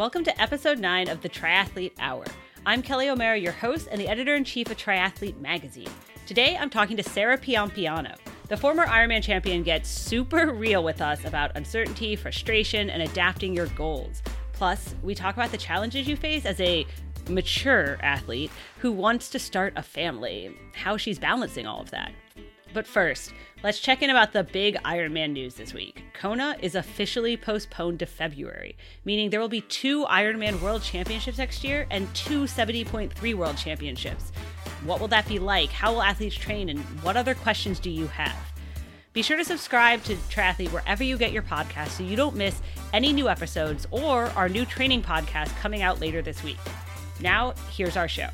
Welcome to episode 9 of the Triathlete Hour. I'm Kelly O'Mara, your host and the editor in chief of Triathlete Magazine. Today I'm talking to Sarah Piampiano. The former Ironman champion gets super real with us about uncertainty, frustration, and adapting your goals. Plus, we talk about the challenges you face as a mature athlete who wants to start a family, how she's balancing all of that. But first, let's check in about the big Ironman news this week. Kona is officially postponed to February, meaning there will be two Ironman World Championships next year and two 70.3 World Championships. What will that be like? How will athletes train? And what other questions do you have? Be sure to subscribe to Triathlete wherever you get your podcast so you don't miss any new episodes or our new training podcast coming out later this week. Now, here's our show.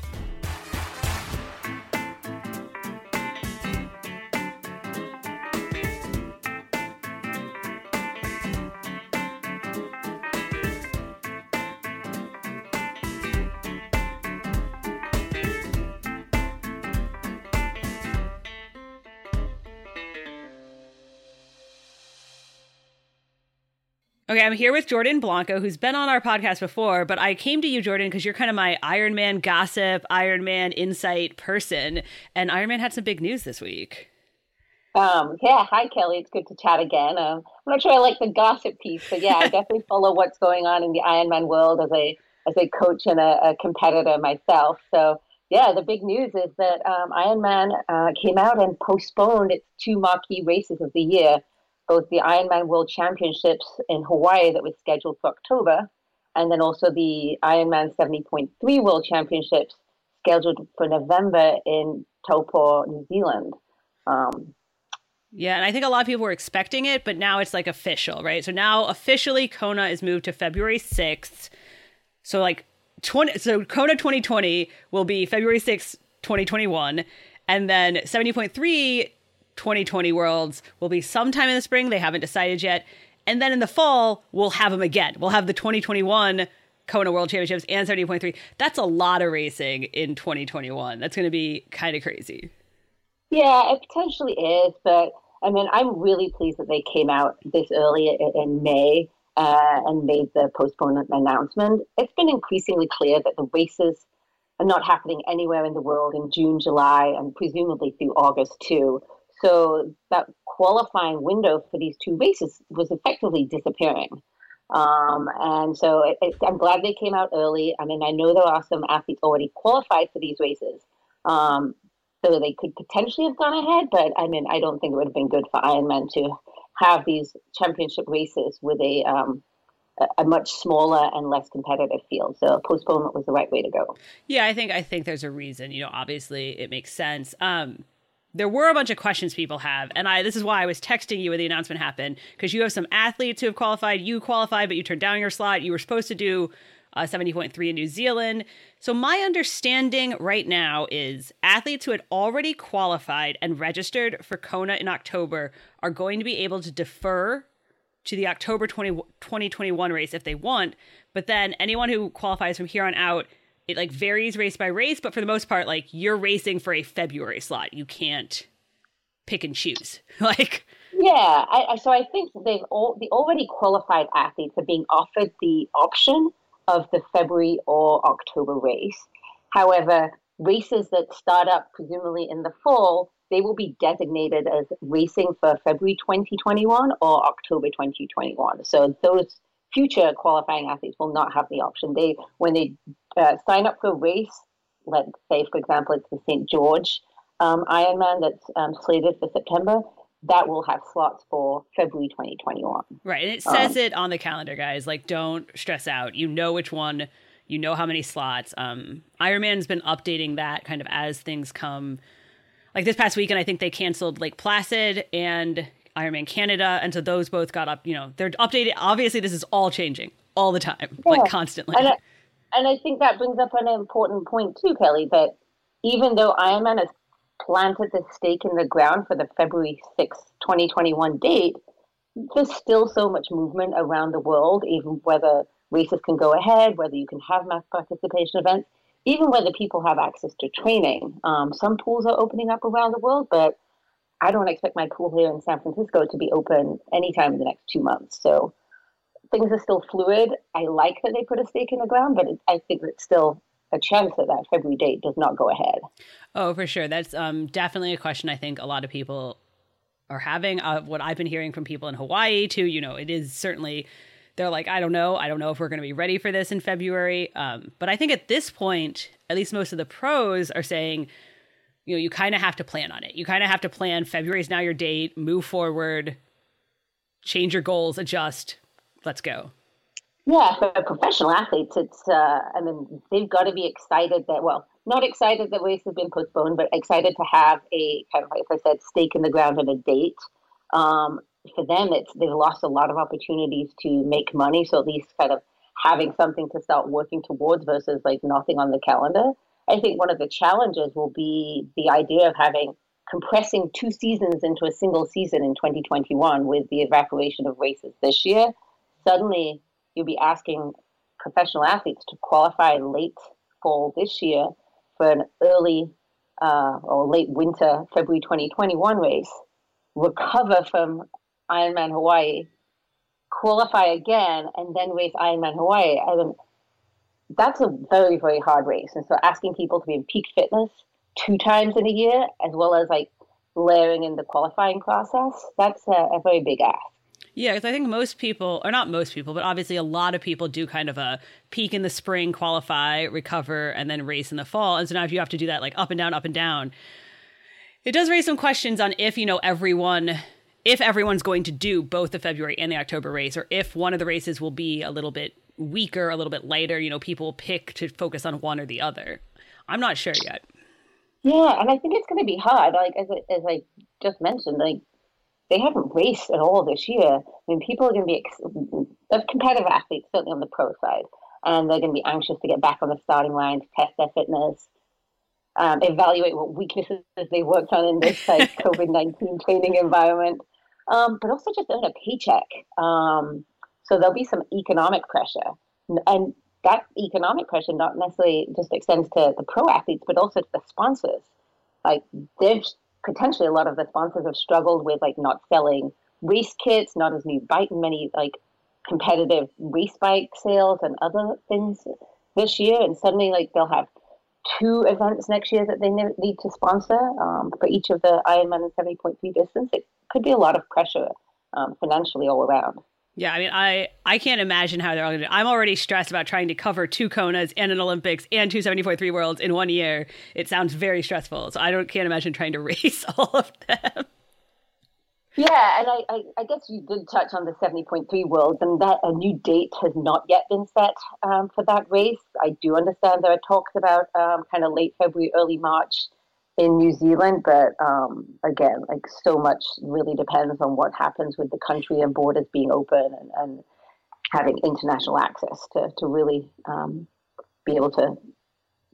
Okay, I'm here with Jordan Blanco, who's been on our podcast before, but I came to you, Jordan, because you're kind of my Ironman gossip, Ironman insight person. And Ironman had some big news this week. Um, yeah, hi Kelly. It's good to chat again. Um, I'm not sure I like the gossip piece, but yeah, I definitely follow what's going on in the Ironman world as a as a coach and a, a competitor myself. So yeah, the big news is that um, Ironman uh, came out and postponed its two marquee races of the year both the Ironman World Championships in Hawaii that was scheduled for October, and then also the Ironman 70.3 World Championships scheduled for November in Taupo, New Zealand. Um, yeah, and I think a lot of people were expecting it, but now it's like official, right? So now officially Kona is moved to February 6th. So like 20 so Kona 2020 will be February 6th, 2021, and then 70.3 2020 Worlds will be sometime in the spring. They haven't decided yet. And then in the fall, we'll have them again. We'll have the 2021 Kona World Championships and 70.3. That's a lot of racing in 2021. That's going to be kind of crazy. Yeah, it potentially is. But I mean, I'm really pleased that they came out this early in May uh, and made the postponement announcement. It's been increasingly clear that the races are not happening anywhere in the world in June, July, and presumably through August too. So that qualifying window for these two races was effectively disappearing. Um, and so it, it, I'm glad they came out early. I mean, I know there are some athletes already qualified for these races. Um, so they could potentially have gone ahead, but I mean, I don't think it would have been good for Ironman to have these championship races with a um, a much smaller and less competitive field. So postponement was the right way to go. Yeah, I think I think there's a reason. You know, obviously it makes sense. Um, there were a bunch of questions people have and i this is why i was texting you when the announcement happened because you have some athletes who have qualified you qualified but you turned down your slot. You were supposed to do uh, 70.3 in new zealand. So my understanding right now is athletes who had already qualified and registered for kona in october are going to be able to defer to the october 20, 2021 race if they want but then anyone who qualifies from here on out it like varies race by race, but for the most part, like you're racing for a February slot. You can't pick and choose. like yeah, I, so I think they've all the already qualified athletes are being offered the option of the February or October race. However, races that start up presumably in the fall, they will be designated as racing for February 2021 or October 2021. So those future qualifying athletes will not have the option. They when they uh, sign up for a race, let's say for example it's the St. George um, Ironman that's um, slated for September. That will have slots for February 2021. Right, and it says um, it on the calendar, guys. Like, don't stress out. You know which one. You know how many slots. Um, Ironman's been updating that kind of as things come. Like this past weekend, I think they canceled Lake Placid and Ironman Canada, and so those both got up. You know, they're updated. Obviously, this is all changing all the time, yeah. like constantly. And and I think that brings up an important point too, Kelly. That even though Ironman has planted the stake in the ground for the February sixth, twenty twenty one date, there's still so much movement around the world, even whether races can go ahead, whether you can have mass participation events, even whether people have access to training. Um, some pools are opening up around the world, but I don't expect my pool here in San Francisco to be open anytime in the next two months. So things are still fluid. I like that they put a stake in the ground, but it, I think it's still a chance that that February date does not go ahead. Oh, for sure. That's um, definitely a question I think a lot of people are having. Uh, what I've been hearing from people in Hawaii too, you know, it is certainly they're like, I don't know, I don't know if we're going to be ready for this in February. Um, but I think at this point, at least most of the pros are saying, you know, you kind of have to plan on it. You kind of have to plan. February is now your date. Move forward. Change your goals. Adjust. Let's go. Yeah, for professional athletes, it's. Uh, I mean, they've got to be excited that well, not excited that race has been postponed, but excited to have a kind of like I said, stake in the ground and a date. Um, for them, it's they've lost a lot of opportunities to make money. So at least kind of having something to start working towards versus like nothing on the calendar. I think one of the challenges will be the idea of having compressing two seasons into a single season in 2021 with the evacuation of races this year. Suddenly, you'll be asking professional athletes to qualify late fall this year for an early uh, or late winter February 2021 race, recover from Ironman Hawaii, qualify again, and then race Ironman Hawaii. I mean, that's a very, very hard race. And so asking people to be in peak fitness two times in a year, as well as like layering in the qualifying process, that's a, a very big ask. Yeah, because I think most people, or not most people, but obviously a lot of people do kind of a peak in the spring, qualify, recover, and then race in the fall. And so now if you have to do that like up and down, up and down, it does raise some questions on if, you know, everyone, if everyone's going to do both the February and the October race, or if one of the races will be a little bit weaker, a little bit lighter, you know, people pick to focus on one or the other. I'm not sure yet. Yeah, and I think it's going to be hard. Like as as I just mentioned, like they haven't raced at all this year. I mean, people are going to be ex- competitive athletes, certainly on the pro side, and they're going to be anxious to get back on the starting line to test their fitness, um, evaluate what weaknesses they worked on in this like COVID nineteen training environment, um, but also just earn a paycheck. Um, so there'll be some economic pressure, and that economic pressure not necessarily just extends to the pro athletes, but also to the sponsors. Like there's potentially a lot of the sponsors have struggled with like not selling race kits, not as many bike, many like competitive race bike sales and other things this year, and suddenly like they'll have two events next year that they need to sponsor um, for each of the Ironman and 70.3 distance. It could be a lot of pressure um, financially all around. Yeah, I mean, I I can't imagine how they're all going to. I'm already stressed about trying to cover two Konas and an Olympics and two 74.3 Worlds in one year. It sounds very stressful. So I don't can't imagine trying to race all of them. Yeah, and I, I, I guess you did touch on the 70.3 Worlds, and that a new date has not yet been set um, for that race. I do understand there are talks about um, kind of late February, early March in New Zealand, but um, again, like so much really depends on what happens with the country and borders being open and, and having international access to to really um, be able to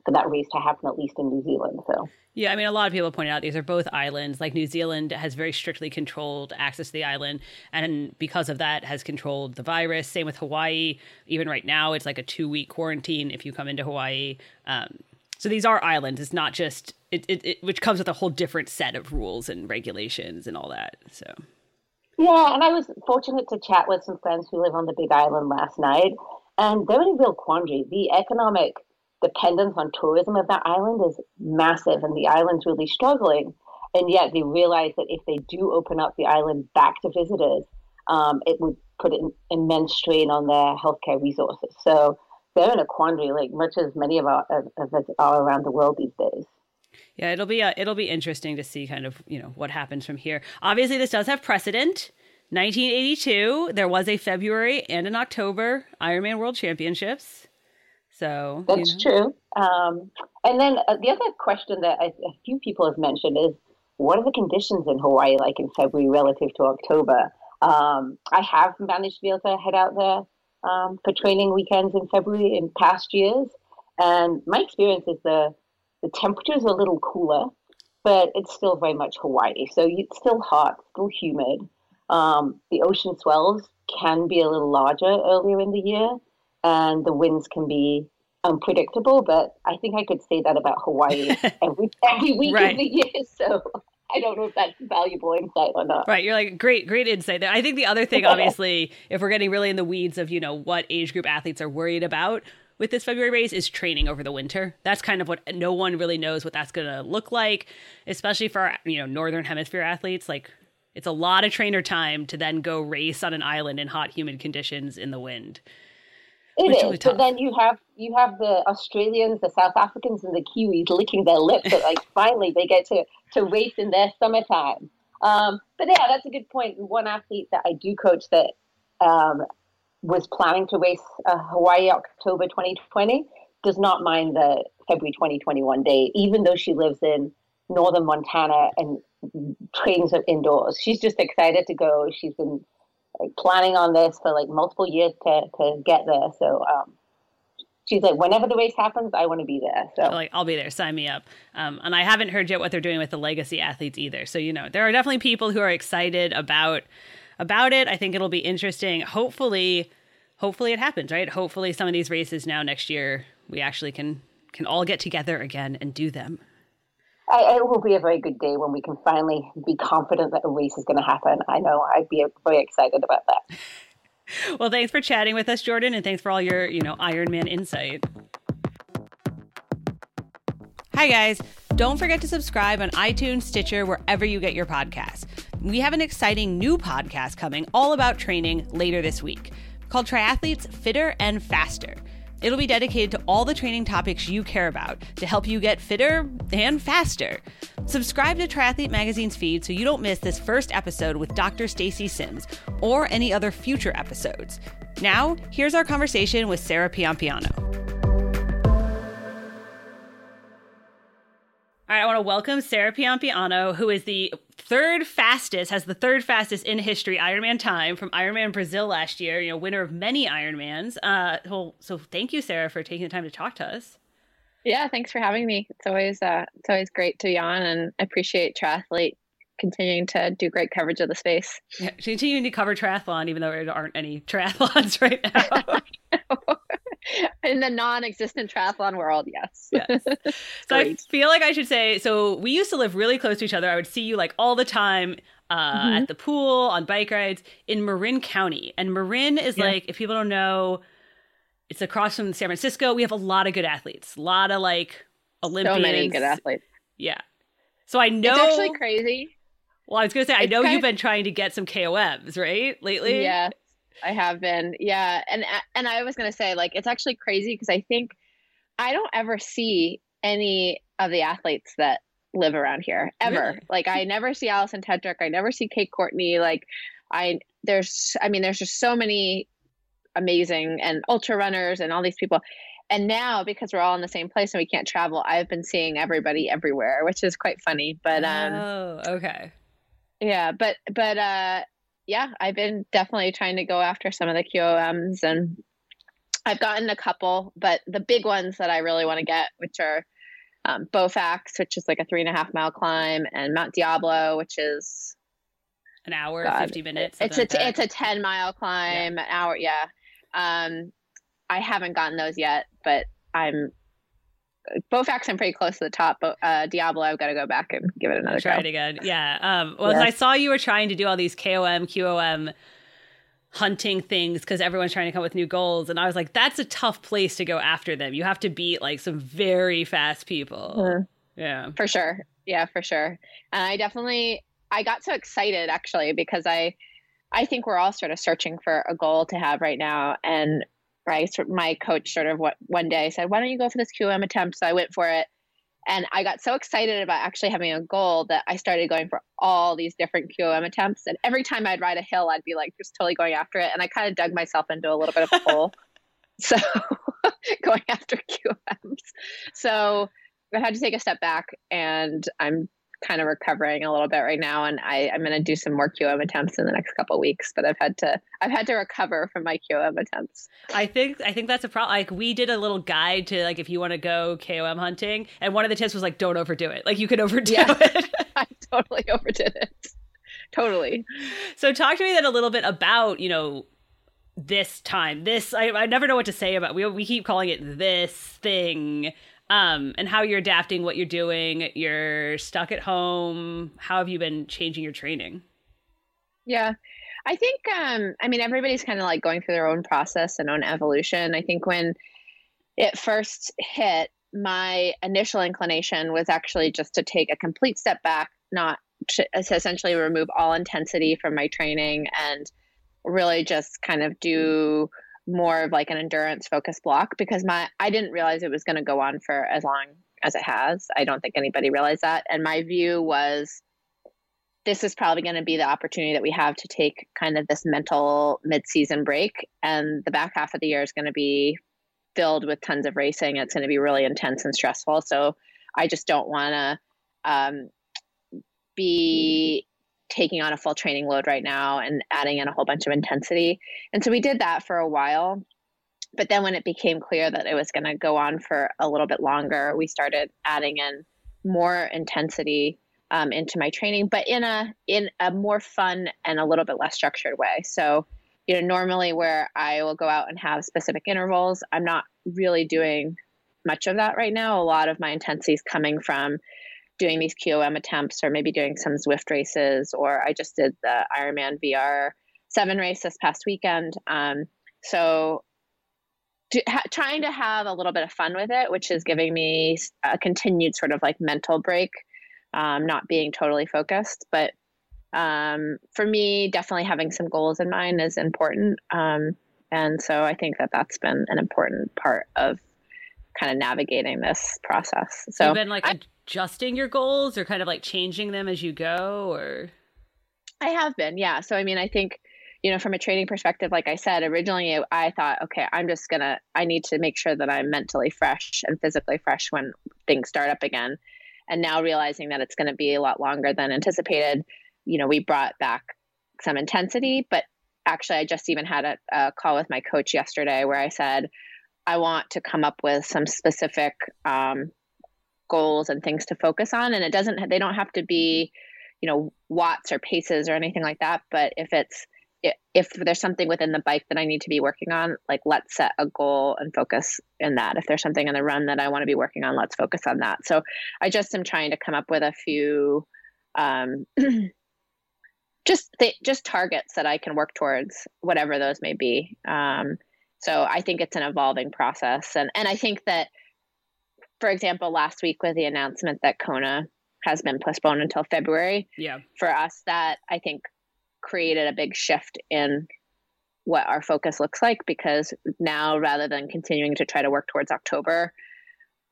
for that race to happen at least in New Zealand. So yeah, I mean, a lot of people pointed out these are both islands. Like New Zealand has very strictly controlled access to the island, and because of that, has controlled the virus. Same with Hawaii. Even right now, it's like a two week quarantine if you come into Hawaii. Um, so these are islands. It's not just it, it, it, which comes with a whole different set of rules and regulations and all that. So. Yeah, and I was fortunate to chat with some friends who live on the Big Island last night, and they're in a real quandary. The economic dependence on tourism of that island is massive, and the island's really struggling. And yet, they realize that if they do open up the island back to visitors, um, it would put an immense strain on their healthcare resources. So they're in a quandary, like much as many of, of us are around the world these days. Yeah, it'll be uh, it'll be interesting to see kind of you know what happens from here. Obviously, this does have precedent. 1982, there was a February and an October Ironman World Championships. So that's you know. true. Um, and then uh, the other question that a few people have mentioned is, what are the conditions in Hawaii like in February relative to October? Um, I have managed to be able to head out there um, for training weekends in February in past years. And my experience is the, the temperatures are a little cooler, but it's still very much Hawaii. So it's still hot, still humid. Um, the ocean swells can be a little larger earlier in the year, and the winds can be unpredictable. But I think I could say that about Hawaii every every week right. of the year. So I don't know if that's valuable insight or not. Right. You're like, great, great insight there. I think the other thing, obviously, if we're getting really in the weeds of, you know, what age group athletes are worried about with this February race is training over the winter. That's kind of what no one really knows what that's going to look like, especially for, our, you know, Northern Hemisphere athletes. Like, it's a lot of trainer time to then go race on an island in hot, humid conditions in the wind. It is, really but then you have you have the Australians, the South Africans, and the Kiwis licking their lips that like finally they get to to race in their summertime. Um, but yeah, that's a good point. One athlete that I do coach that um, was planning to race uh, Hawaii October 2020 does not mind the February 2021 date, even though she lives in northern Montana and trains indoors. She's just excited to go. She's been like planning on this for like multiple years to, to get there. So um, she's like, whenever the race happens, I want to be there. So. like, I'll be there. Sign me up. Um, and I haven't heard yet what they're doing with the legacy athletes either. So you know, there are definitely people who are excited about about it. I think it'll be interesting. Hopefully, hopefully it happens. Right. Hopefully, some of these races now next year we actually can can all get together again and do them. I, it will be a very good day when we can finally be confident that a race is going to happen. I know I'd be very excited about that. well, thanks for chatting with us, Jordan, and thanks for all your, you know, Ironman insight. Hi, guys. Don't forget to subscribe on iTunes, Stitcher, wherever you get your podcasts. We have an exciting new podcast coming all about training later this week called Triathletes Fitter and Faster. It'll be dedicated to all the training topics you care about to help you get fitter and faster. Subscribe to Triathlete Magazine's feed so you don't miss this first episode with Dr. Stacy Sims or any other future episodes. Now, here's our conversation with Sarah Piampiano. All right, I want to welcome Sarah Piampiano, who is the third fastest, has the third fastest in history Ironman time from Ironman Brazil last year. You know, winner of many Ironmans. Uh, well, so thank you, Sarah, for taking the time to talk to us. Yeah, thanks for having me. It's always uh, it's always great to be on, and I appreciate triathlete continuing to do great coverage of the space. Yeah, continuing to cover triathlon, even though there aren't any triathlons right now. in the non-existent triathlon world yes. Yes. So i feel like i should say so we used to live really close to each other. I would see you like all the time uh, mm-hmm. at the pool on bike rides in marin county. And marin is yeah. like if people don't know it's across from san francisco. We have a lot of good athletes a lot of like olympians so many good athletes. Yeah. So i know it's actually crazy. Well i was gonna say it's i know you've of... been trying to get some koms right lately? Yeah I have been. Yeah. And and I was going to say like it's actually crazy because I think I don't ever see any of the athletes that live around here ever. Really? Like I never see Alison Tetrick, I never see Kate Courtney like I there's I mean there's just so many amazing and ultra runners and all these people. And now because we're all in the same place and we can't travel, I've been seeing everybody everywhere, which is quite funny. But um Oh, okay. Yeah, but but uh yeah, I've been definitely trying to go after some of the QOMs and I've gotten a couple, but the big ones that I really want to get, which are um, Bofax, which is like a three and a half mile climb, and Mount Diablo, which is an hour, God, fifty minutes. It's a like it's a ten mile climb, yeah. an hour. Yeah, um, I haven't gotten those yet, but I'm Bofax, I'm pretty close to the top, but uh, Diablo, I've got to go back and give it another try. Try it again. Yeah. Um, well, I saw you were trying to do all these KOM, QOM hunting things because everyone's trying to come with new goals. And I was like, that's a tough place to go after them. You have to beat like some very fast people. Mm-hmm. Yeah. For sure. Yeah, for sure. And I definitely, I got so excited actually because I, I think we're all sort of searching for a goal to have right now. And right? My coach sort of what one day said, "Why don't you go for this QM attempt?" So I went for it, and I got so excited about actually having a goal that I started going for all these different QM attempts. And every time I'd ride a hill, I'd be like just totally going after it, and I kind of dug myself into a little bit of a hole. So going after QMs. So I had to take a step back, and I'm kind of recovering a little bit right now, and I, I'm going to do some more QM attempts in the next couple weeks. But I've had to I've had to recover from my QM attempts. I think I think that's a problem. Like we did a little guide to like if you want to go KOM hunting, and one of the tips was like don't overdo it. Like you could overdo yeah, it. I totally overdid it. Totally. So talk to me then a little bit about you know this time this I, I never know what to say about we we keep calling it this thing um, and how you're adapting what you're doing. You're stuck at home. How have you been changing your training? Yeah. I think, um, I mean, everybody's kind of like going through their own process and own evolution. I think when it first hit, my initial inclination was actually just to take a complete step back, not to essentially remove all intensity from my training and really just kind of do more of like an endurance focused block because my I didn't realize it was going to go on for as long as it has. I don't think anybody realized that. And my view was this is probably going to be the opportunity that we have to take kind of this mental mid-season break and the back half of the year is going to be filled with tons of racing it's going to be really intense and stressful so i just don't want to um, be taking on a full training load right now and adding in a whole bunch of intensity and so we did that for a while but then when it became clear that it was going to go on for a little bit longer we started adding in more intensity um, into my training, but in a in a more fun and a little bit less structured way. So, you know, normally where I will go out and have specific intervals, I'm not really doing much of that right now. A lot of my intensity is coming from doing these QOM attempts or maybe doing some Zwift races, or I just did the Ironman VR seven race this past weekend. Um, so ha- trying to have a little bit of fun with it, which is giving me a continued sort of like mental break um, not being totally focused. But um, for me, definitely having some goals in mind is important. Um, and so I think that that's been an important part of kind of navigating this process. So you've been like I, adjusting your goals or kind of like changing them as you go or I have been, yeah. So I mean, I think you know, from a training perspective, like I said, originally I thought, okay, I'm just gonna, I need to make sure that I'm mentally fresh and physically fresh when things start up again and now realizing that it's to be a lot longer than anticipated you know we brought back some intensity but actually i just even had a, a call with my coach yesterday where i said i want to come up with some specific um, goals and things to focus on and it doesn't they don't have to be you know watts or paces or anything like that but if it's if there's something within the bike that I need to be working on, like let's set a goal and focus in that. If there's something in the run that I want to be working on, let's focus on that. So I just am trying to come up with a few um, just th- just targets that I can work towards, whatever those may be. Um, so I think it's an evolving process, and and I think that, for example, last week with the announcement that Kona has been postponed until February. Yeah. For us, that I think created a big shift in what our focus looks like because now rather than continuing to try to work towards October,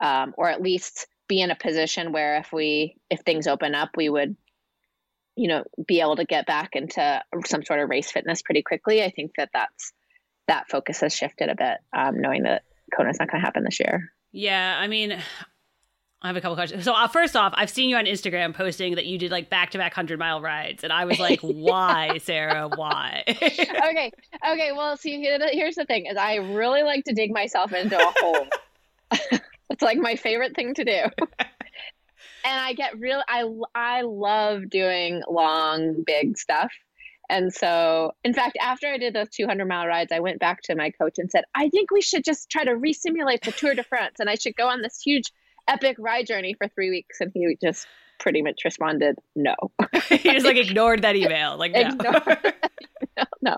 um, or at least be in a position where if we if things open up, we would you know be able to get back into some sort of race fitness pretty quickly. I think that that's that focus has shifted a bit, um, knowing that Kona's not going to happen this year. Yeah, I mean, I have a couple questions. So uh, first off, I've seen you on Instagram posting that you did like back to back hundred mile rides, and I was like, "Why, Sarah? Why?" okay, okay. Well, see, here's the thing: is I really like to dig myself into a hole. it's like my favorite thing to do. and I get real. I I love doing long, big stuff. And so, in fact, after I did those 200 mile rides, I went back to my coach and said, I think we should just try to resimulate the Tour de France and I should go on this huge epic ride journey for three weeks. And he just pretty much responded, no. he just like ignored that email. Like, no. no, no.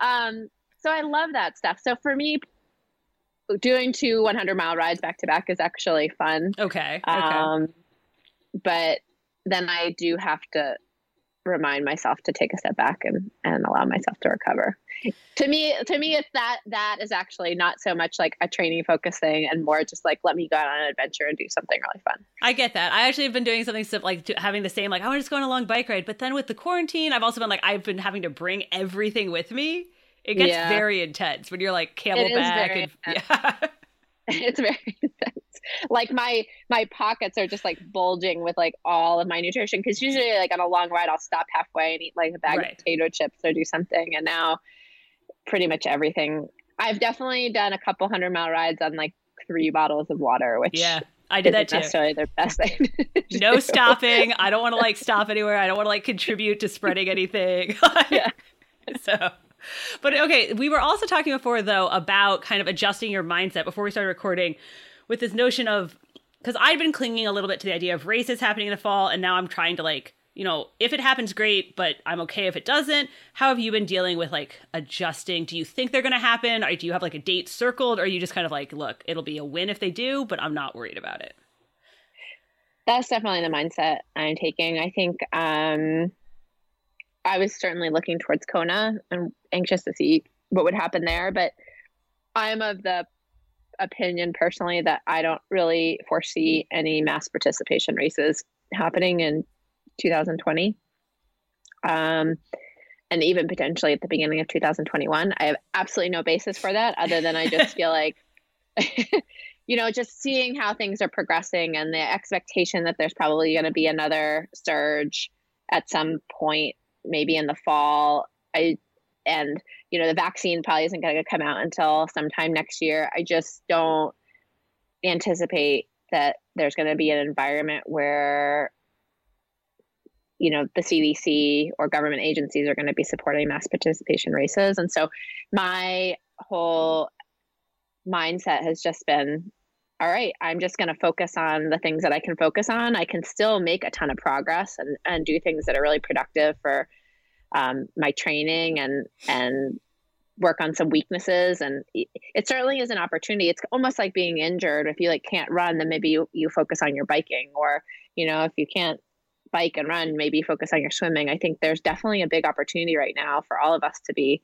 Um, so I love that stuff. So for me, doing two 100 mile rides back to back is actually fun. Okay. okay. Um, but then I do have to remind myself to take a step back and, and allow myself to recover. to me, to me, it's that that is actually not so much like a training focus thing, and more just like let me go out on an adventure and do something really fun. I get that. I actually have been doing something like having the same like I want to just go on a long bike ride, but then with the quarantine, I've also been like I've been having to bring everything with me. It gets yeah. very intense when you're like CamelBak and yeah. it's very intense like my my pockets are just like bulging with like all of my nutrition because usually like on a long ride I'll stop halfway and eat like a bag right. of potato chips or do something and now pretty much everything I've definitely done a couple hundred mile rides on like three bottles of water which yeah I did that too. Necessarily the best thing. no stopping. I don't want to like stop anywhere. I don't want to like contribute to spreading anything. yeah. So but okay, we were also talking before though about kind of adjusting your mindset before we started recording with this notion of because I've been clinging a little bit to the idea of races happening in the fall, and now I'm trying to like, you know, if it happens, great, but I'm okay if it doesn't. How have you been dealing with like adjusting? Do you think they're going to happen, or do you have like a date circled, or are you just kind of like, look, it'll be a win if they do, but I'm not worried about it? That's definitely the mindset I'm taking. I think um, I was certainly looking towards Kona and anxious to see what would happen there, but I'm of the opinion personally that I don't really foresee any mass participation races happening in 2020. Um, and even potentially at the beginning of 2021. I have absolutely no basis for that other than I just feel like, you know, just seeing how things are progressing and the expectation that there's probably going to be another surge at some point, maybe in the fall. I and you know the vaccine probably isn't going to come out until sometime next year i just don't anticipate that there's going to be an environment where you know the cdc or government agencies are going to be supporting mass participation races and so my whole mindset has just been all right i'm just going to focus on the things that i can focus on. I can still make a ton of progress and, and do things that are really productive for um, my training and and work on some weaknesses. And it certainly is an opportunity. It's almost like being injured. If you like can't run then maybe you, you focus on your biking or you know if you can't bike and run maybe focus on your swimming. I think there's definitely a big opportunity right now for all of us to be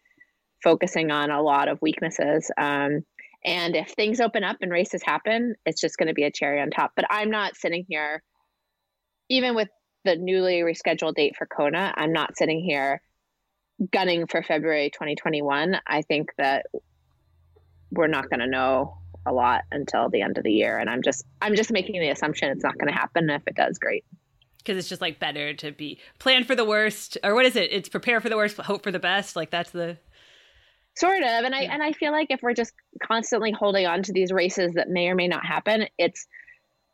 focusing on a lot of weaknesses. Um, and if things open up and races happen it's just going to be a cherry on top but i'm not sitting here even with the newly rescheduled date for Kona, I'm not sitting here gunning for February 2021. I think that we're not going to know a lot until the end of the year and I'm just I'm just making the assumption it's not going to happen if it does great. Cuz it's just like better to be plan for the worst or what is it? It's prepare for the worst hope for the best. Like that's the sort of and I yeah. and I feel like if we're just constantly holding on to these races that may or may not happen, it's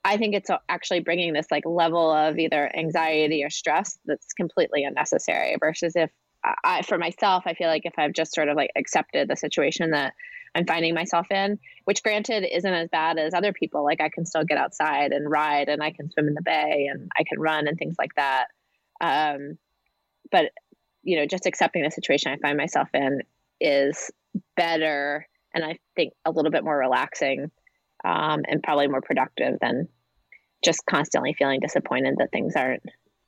I think it's actually bringing this like level of either anxiety or stress that's completely unnecessary versus if I, for myself, I feel like if I've just sort of like accepted the situation that I'm finding myself in, which granted isn't as bad as other people, like I can still get outside and ride and I can swim in the bay and I can run and things like that. Um, but, you know, just accepting the situation I find myself in is better and I think a little bit more relaxing um, and probably more productive than just constantly feeling disappointed that things aren't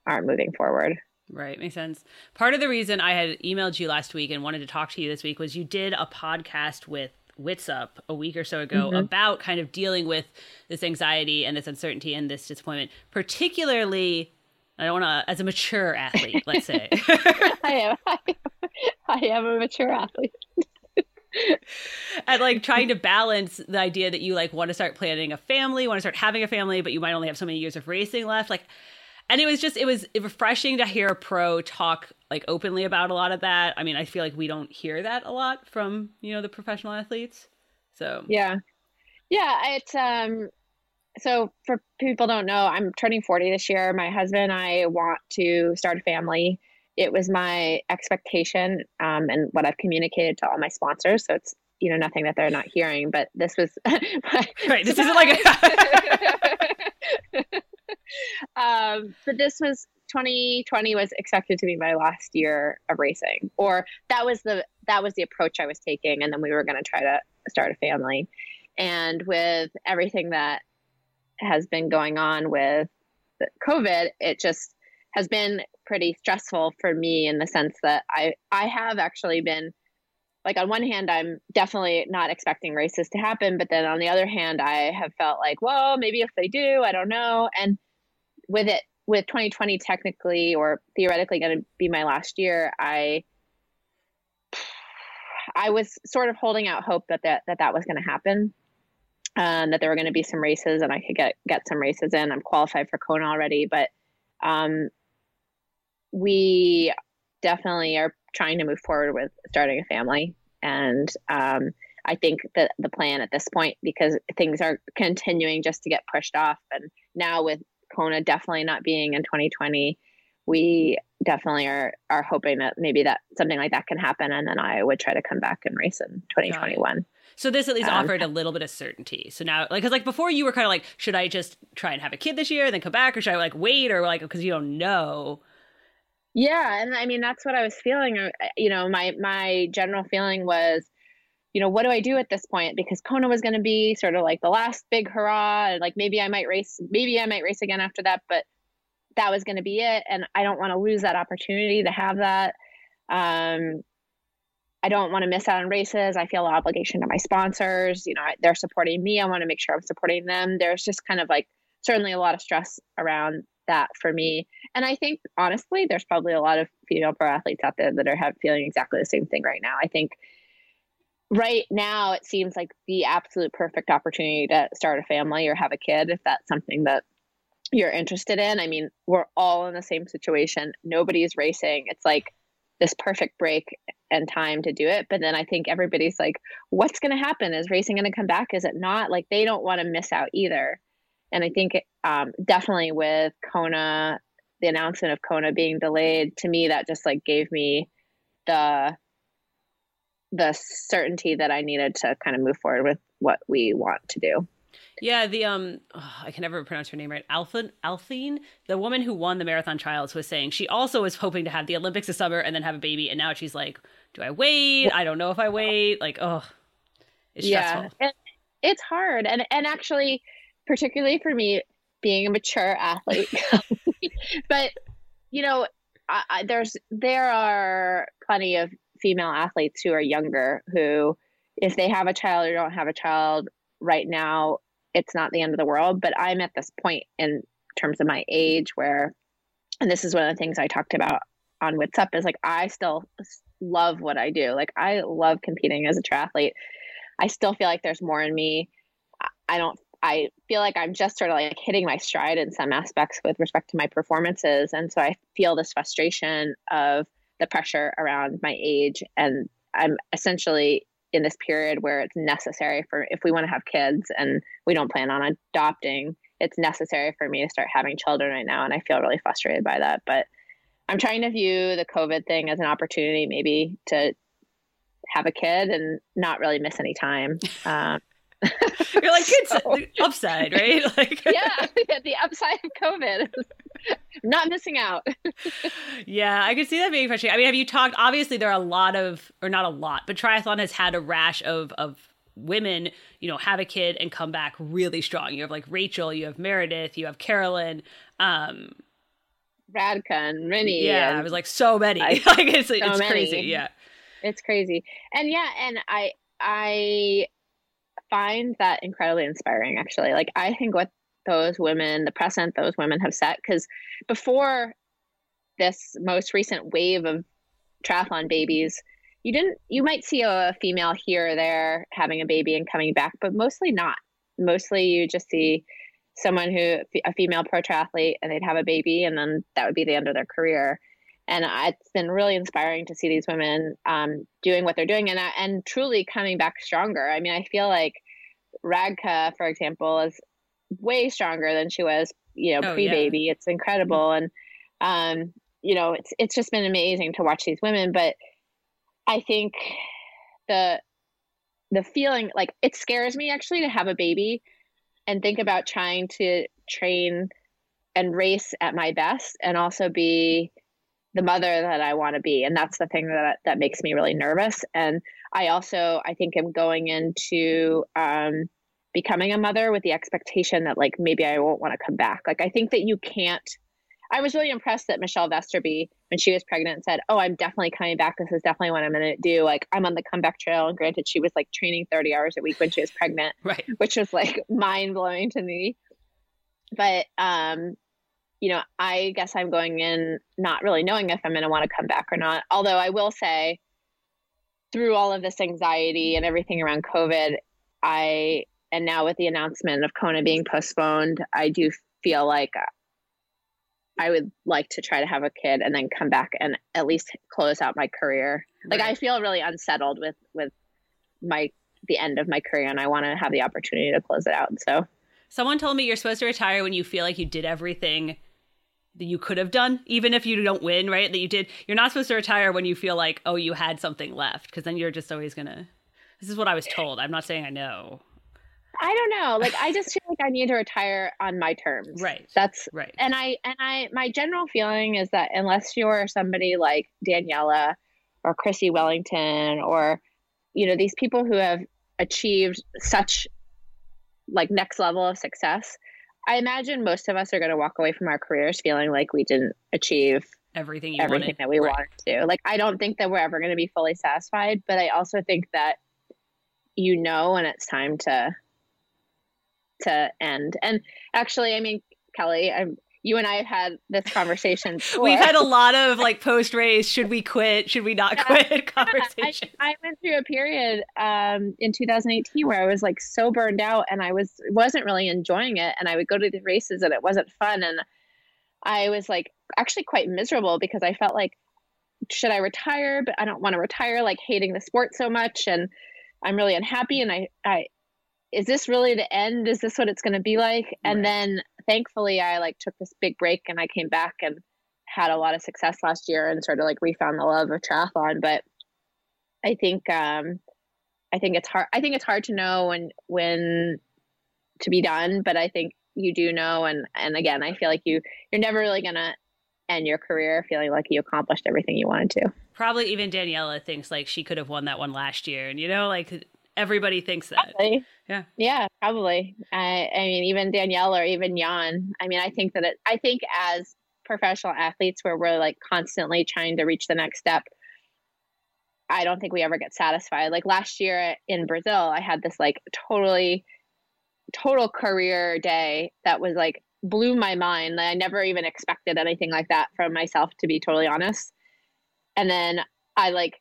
aren't moving forward. Right, makes sense. Part of the reason I had emailed you last week and wanted to talk to you this week was you did a podcast with Wits Up a week or so ago mm-hmm. about kind of dealing with this anxiety and this uncertainty and this disappointment, particularly I don't want to, as a mature athlete, let's say. I am. I am. I am a mature athlete. and like trying to balance the idea that you like want to start planning a family, want to start having a family, but you might only have so many years of racing left. Like, and it was just it was refreshing to hear a pro talk like openly about a lot of that. I mean, I feel like we don't hear that a lot from you know the professional athletes. So yeah, yeah, it's um. So for people don't know, I'm turning 40 this year. My husband and I want to start a family it was my expectation um, and what I've communicated to all my sponsors. So it's you know nothing that they're not hearing, but this was my, right. This isn't like a. um, but this was 2020 was expected to be my last year of racing, or that was the that was the approach I was taking, and then we were going to try to start a family. And with everything that has been going on with COVID, it just has been pretty stressful for me in the sense that I I have actually been like on one hand I'm definitely not expecting races to happen, but then on the other hand I have felt like, well, maybe if they do, I don't know. And with it with 2020 technically or theoretically going to be my last year, I I was sort of holding out hope that that that, that was going to happen. Um, that there were going to be some races and I could get get some races in. I'm qualified for Kona already, but um, we definitely are trying to move forward with starting a family. And um, I think that the plan at this point, because things are continuing just to get pushed off, and now with Kona definitely not being in 2020, we definitely are are hoping that maybe that something like that can happen, and then I would try to come back and race in 2021. So this at least um, offered a little bit of certainty. So now, like, because like before you were kind of like, should I just try and have a kid this year and then come back, or should I like wait, or like because you don't know. Yeah, and I mean that's what I was feeling. Uh, you know, my my general feeling was, you know, what do I do at this point? Because Kona was going to be sort of like the last big hurrah, and like maybe I might race, maybe I might race again after that, but that was going to be it, and I don't want to lose that opportunity to have that. Um, I don't want to miss out on races. I feel an obligation to my sponsors. You know, they're supporting me. I want to make sure I'm supporting them. There's just kind of like certainly a lot of stress around that for me. And I think honestly, there's probably a lot of female pro athletes out there that are have, feeling exactly the same thing right now. I think right now it seems like the absolute perfect opportunity to start a family or have a kid if that's something that you're interested in. I mean, we're all in the same situation. Nobody's racing. It's like this perfect break and time to do it. But then I think everybody's like, what's going to happen? Is racing going to come back? Is it not? Like they don't want to miss out either. And I think um, definitely with Kona, the announcement of Kona being delayed, to me that just like gave me the the certainty that I needed to kind of move forward with what we want to do. Yeah, the um, oh, I can never pronounce her name right. Alpha Alphine, the woman who won the marathon trials, was saying she also was hoping to have the Olympics this summer and then have a baby, and now she's like, "Do I wait? I don't know if I wait." Like, oh, it's yeah, stressful. it's hard, and and actually, particularly for me, being a mature athlete, but you know, I, I, there's there are plenty of female athletes who are younger who, if they have a child or don't have a child right now, it's not the end of the world. But I'm at this point in terms of my age where, and this is one of the things I talked about on What's Up is like, I still love what I do. Like, I love competing as a triathlete. I still feel like there's more in me. I don't, I feel like I'm just sort of like hitting my stride in some aspects with respect to my performances. And so I feel this frustration of the pressure around my age. And I'm essentially in this period where it's necessary for if we want to have kids and we don't plan on adopting it's necessary for me to start having children right now and i feel really frustrated by that. But i'm trying to view the covid thing as an opportunity maybe to have a kid and not really miss any time. Um, You're like it's so, upside, right? Like yeah, the upside of COVID. not missing out. yeah, I could see that being frustrating. I mean, have you talked? Obviously, there are a lot of, or not a lot, but triathlon has had a rash of of women, you know, have a kid and come back really strong. You have like Rachel, you have Meredith, you have Carolyn. Um, Radka and Rinny. Yeah, and I was like so many. like it's, so it's many. crazy. Yeah, it's crazy. And yeah, and I I find that incredibly inspiring. Actually, like I think what those women, the precedent those women have set. Because before this most recent wave of triathlon babies, you didn't, you might see a female here or there having a baby and coming back, but mostly not. Mostly you just see someone who, a female pro triathlete, and they'd have a baby, and then that would be the end of their career. And it's been really inspiring to see these women um, doing what they're doing and and truly coming back stronger. I mean, I feel like Radka, for example, is way stronger than she was, you know, oh, pre baby. Yeah. It's incredible. And, um, you know, it's, it's just been amazing to watch these women. But I think the, the feeling like it scares me actually to have a baby and think about trying to train and race at my best and also be the mother that I want to be. And that's the thing that that makes me really nervous. And I also I think I'm going into um, becoming a mother with the expectation that like maybe I won't want to come back. Like I think that you can't I was really impressed that Michelle Vesterby, when she was pregnant, said, Oh, I'm definitely coming back. This is definitely what I'm going to do. Like, I'm on the comeback trail. And granted, she was like training 30 hours a week when she was pregnant, right. which was like mind blowing to me. But, um, you know, I guess I'm going in not really knowing if I'm going to want to come back or not. Although I will say, through all of this anxiety and everything around COVID, I and now with the announcement of Kona being postponed, I do feel like I would like to try to have a kid and then come back and at least close out my career. Like I feel really unsettled with with my the end of my career and I want to have the opportunity to close it out. So someone told me you're supposed to retire when you feel like you did everything that you could have done even if you don't win, right? That you did. You're not supposed to retire when you feel like oh you had something left because then you're just always going to This is what I was eh. told. I'm not saying I know. I don't know. Like I just feel like I need to retire on my terms. Right. That's right. And I and I my general feeling is that unless you're somebody like Daniela or Chrissie Wellington or you know these people who have achieved such like next level of success, I imagine most of us are going to walk away from our careers feeling like we didn't achieve everything everything wanted. that we right. wanted to. Like I don't think that we're ever going to be fully satisfied, but I also think that you know when it's time to to end. And actually, I mean, Kelly, I'm you and I have had this conversation. We've had a lot of like post race, should we quit? Should we not Yeah. quit conversations. I, I went through a period um, in 2018 where I was like so burned out and I was wasn't really enjoying it. And I would go to the races and it wasn't fun. And I was like actually quite miserable because I felt like, should I retire? But I don't want to retire, like hating the sport so much. And I'm really unhappy. And I, I, is this really the end? Is this what it's going to be like? And then thankfully I like took this big break and I came back and had a lot of success last year and sort of like refound the love of triathlon. But I think um I think it's hard I think it's hard to know when when to be done, but I think you do know and and again I feel like you you're never really gonna end your career feeling like you accomplished everything you wanted to. Probably even Daniela thinks like she could have won that one last year. And you know, like everybody thinks that. Probably. Yeah. Yeah, probably. I I mean even Danielle or even Jan. I mean I think that it I think as professional athletes where we're like constantly trying to reach the next step I don't think we ever get satisfied. Like last year in Brazil, I had this like totally total career day that was like blew my mind. I never even expected anything like that from myself to be totally honest. And then I like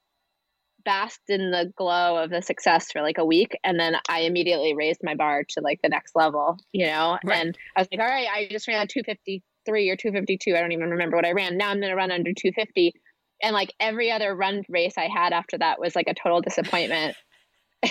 basked in the glow of the success for like a week and then I immediately raised my bar to like the next level, you know? Right. And I was like, all right, I just ran 253 or 252. I don't even remember what I ran. Now I'm going to run under 250. And like every other run race I had after that was like a total disappointment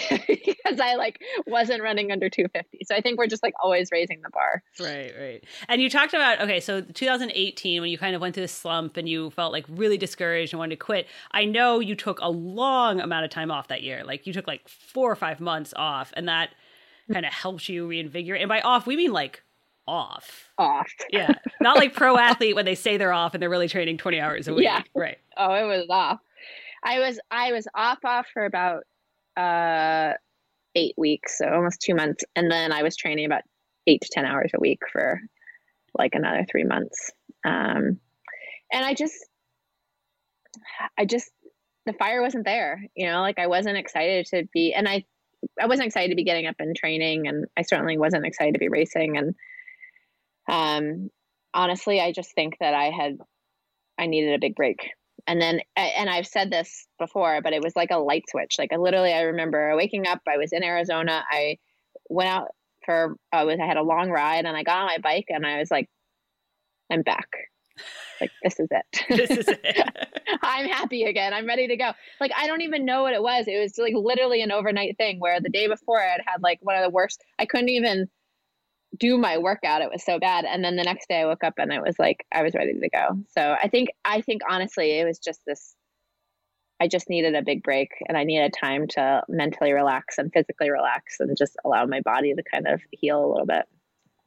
because I like wasn't running under 250. So I think we're just like always raising the bar. Right, right. And you talked about okay, so 2018 when you kind of went through the slump and you felt like really discouraged and wanted to quit. I know you took a long amount of time off that year. Like you took like 4 or 5 months off and that kind of helps you reinvigorate. And by off, we mean like off. Off. Yeah. Not like pro athlete when they say they're off and they're really training 20 hours a week. Yeah. Right. Oh, it was off. I was I was off off for about uh eight weeks, so almost two months, and then I was training about eight to ten hours a week for like another three months. Um, and I just, I just the fire wasn't there. You know, like I wasn't excited to be, and I I wasn't excited to be getting up and training, and I certainly wasn't excited to be racing. And um, honestly, I just think that I had I needed a big break and then and i've said this before but it was like a light switch. Like I literally i remember waking up i was in arizona. I went out for i was i had a long ride and i got on my bike and i was like i'm back. Like this is it. This is it. i'm happy again. I'm ready to go. Like i don't even know what it was. It was like literally an overnight thing where the day before i had had like one of the worst i couldn't even do my workout it was so bad. And then the next day i woke up and it was like i was ready to go. So i think i think honestly it was just this i just needed a big break and i needed time to mentally relax and physically relax and just allow my body to kind of heal a little bit.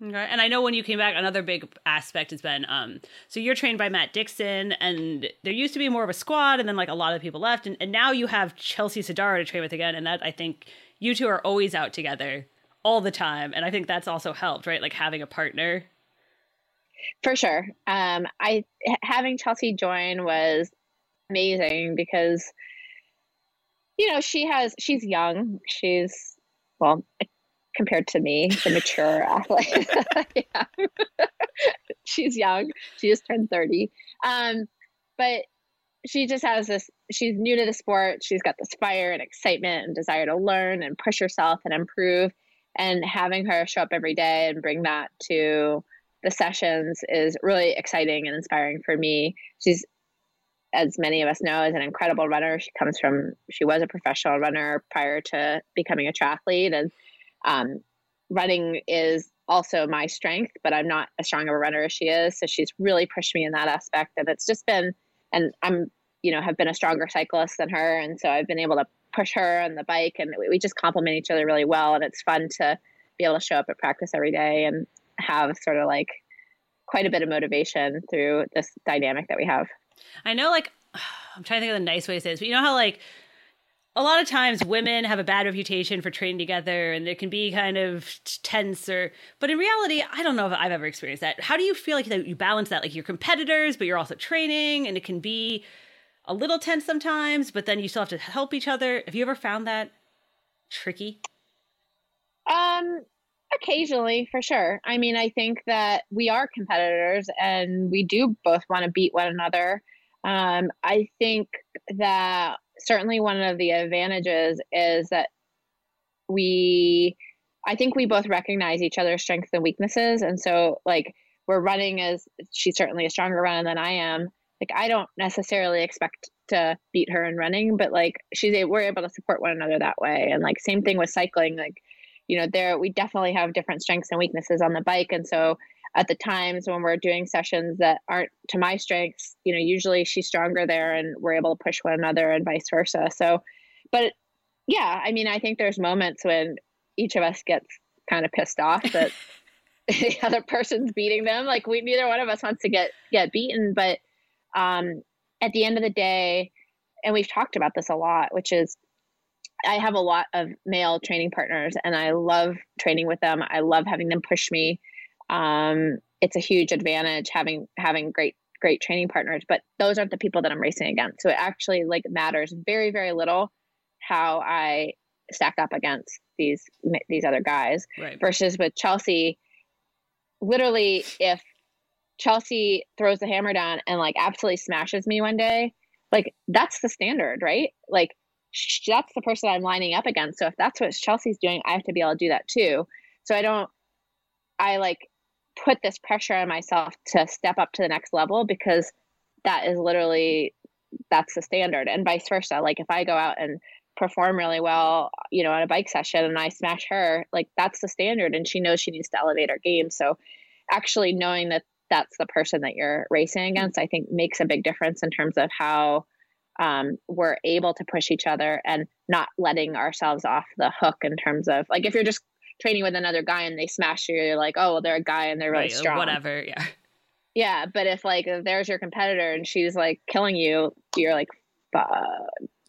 Okay. And I know when you came back, another big aspect has been um, so you're trained by Matt Dixon, and there used to be more of a squad, and then like a lot of people left, and, and now you have Chelsea Sodaro to train with again, and that I think you two are always out together all the time, and I think that's also helped, right? Like having a partner. for sure. Um i having chelsea join was amazing because you know she has she's young. She's well compared to me the mature athlete. Yeah. she's young. She just turned 30 um but she just has this she's new to the sport. She's got this fire and excitement and desire to learn and push herself and improve and having her show up every day and bring that to the sessions is really exciting and inspiring for me. She's, as many of us know, is an incredible runner. She comes from, she was a professional runner prior to becoming a triathlete, and um, running is also my strength, but I'm not as strong of a runner as she is. So she's really pushed me in that aspect, and it's just been, and I'm, you know, have been a stronger cyclist than her, and so I've been able to push her on the bike, and we, we just complement each other really well. And it's fun to be able to show up at practice every day and have sort of like quite a bit of motivation through this dynamic that we have. I know, like, I'm trying to think of the nice way to say this, but you know how, like, a lot of times women have a bad reputation for training together and it can be kind of tense or but in reality i don't know if i've ever experienced that how do you feel like that you balance that like you're competitors but you're also training and it can be a little tense sometimes but then you still have to help each other have you ever found that tricky um occasionally for sure i mean i think that we are competitors and we do both want to beat one another um, i think that certainly one of the advantages is that we I think we both recognize each other's strengths and weaknesses. And so like we're running as she's certainly a stronger runner than I am. Like I don't necessarily expect to beat her in running, but like she's a, we're able to support one another that way. And like same thing with cycling. Like, you know, there we definitely have different strengths and weaknesses on the bike. And so at the times when we're doing sessions that aren't to my strengths, you know, usually she's stronger there and we're able to push one another and vice versa. So, but yeah, I mean, I think there's moments when each of us gets kind of pissed off that the other person's beating them. Like we, neither one of us wants to get, get beaten, but, um, at the end of the day, and we've talked about this a lot, which is I have a lot of male training partners and I love training with them. I love having them push me um, it's a huge advantage having having great great training partners but those aren't the people that i'm racing against so it actually like matters very very little how i stack up against these these other guys right. versus with chelsea literally if chelsea throws the hammer down and like absolutely smashes me one day like that's the standard right? Like that's the person i'm lining up against. So if that's what chelsea's doing i have to be able to do that too. So i don't i like put this pressure on myself to step up to the next level because that is literally that's the standard. And vice versa like if i go out and perform really well you know on a bike session and i smash her like that's the standard and she knows she needs to elevate her game. So actually knowing that that's the person that you're racing against i think makes a big difference in terms of how um, we're able to push each other and not letting ourselves off the hook in terms of like if you're just training with another guy and they smash you, you're like, oh, well, they're a guy and they're really right, strong. Whatever, yeah. Yeah, but if like if there's your competitor and she's like killing you, you're like, fuck,